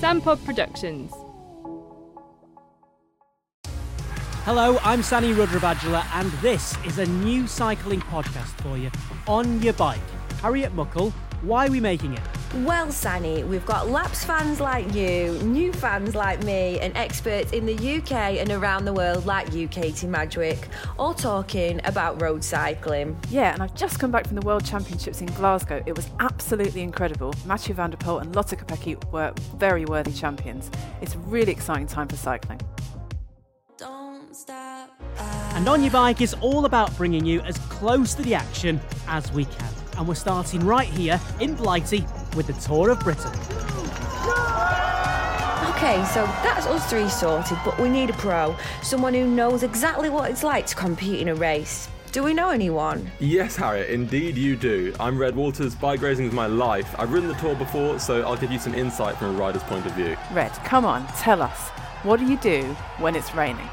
Sandpod Productions. Hello, I'm Sanny Rudravajhala, and this is a new cycling podcast for you On Yer Bike. Harriet Muckle, why are we making it? Well, Sanny, we've got laps fans like you, new fans like me, and experts in the UK and around the world like you, Katy Madgwick, all talking about road cycling. Yeah, and I've just come back from the World Championships in Glasgow. It was absolutely incredible. Mathieu van der Poel and Lotte Kopecky were very worthy champions. It's a really exciting time for cycling. And On Yer Bike is all about bringing you as close to the action as we can. And we're starting right here in Blighty with the Tour of Britain. Okay, so that's us three sorted, but we need a pro, someone who knows exactly what it's like to compete in a race. Do we know anyone? Yes, Harriet, indeed you do. I'm Red Walters, bike racing is my life. I've ridden the tour before, so I'll give you some insight from a rider's point of view. Red, come on, tell us. What do you do when it's raining?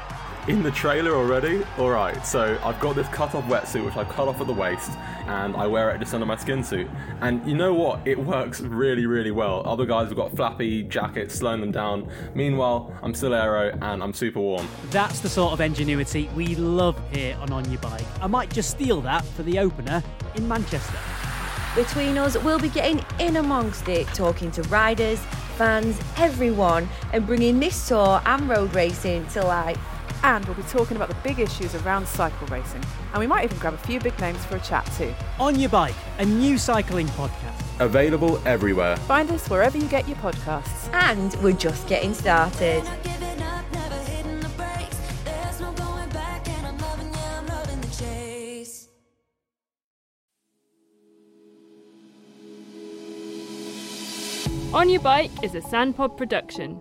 In the trailer already? Alright, so I've got this cut off wetsuit which I cut off at the waist and I wear it just under my skin suit. And you know what? It works really, really well. Other guys have got flappy jackets slowing them down. Meanwhile, I'm still aero and I'm super warm. That's the sort of ingenuity we love here on On Yer Bike. I might just steal that for the opener in Manchester. Between us, we'll be getting in amongst it, talking to riders, fans, everyone, and bringing this tour and road racing to life. And we'll be talking about the big issues around cycle racing. And we might even grab a few big names for a chat too. On Yer Bike, a new cycling podcast. Available everywhere. Find us wherever you get your podcasts. And we're just getting started. On Yer Bike is a Sandpod production.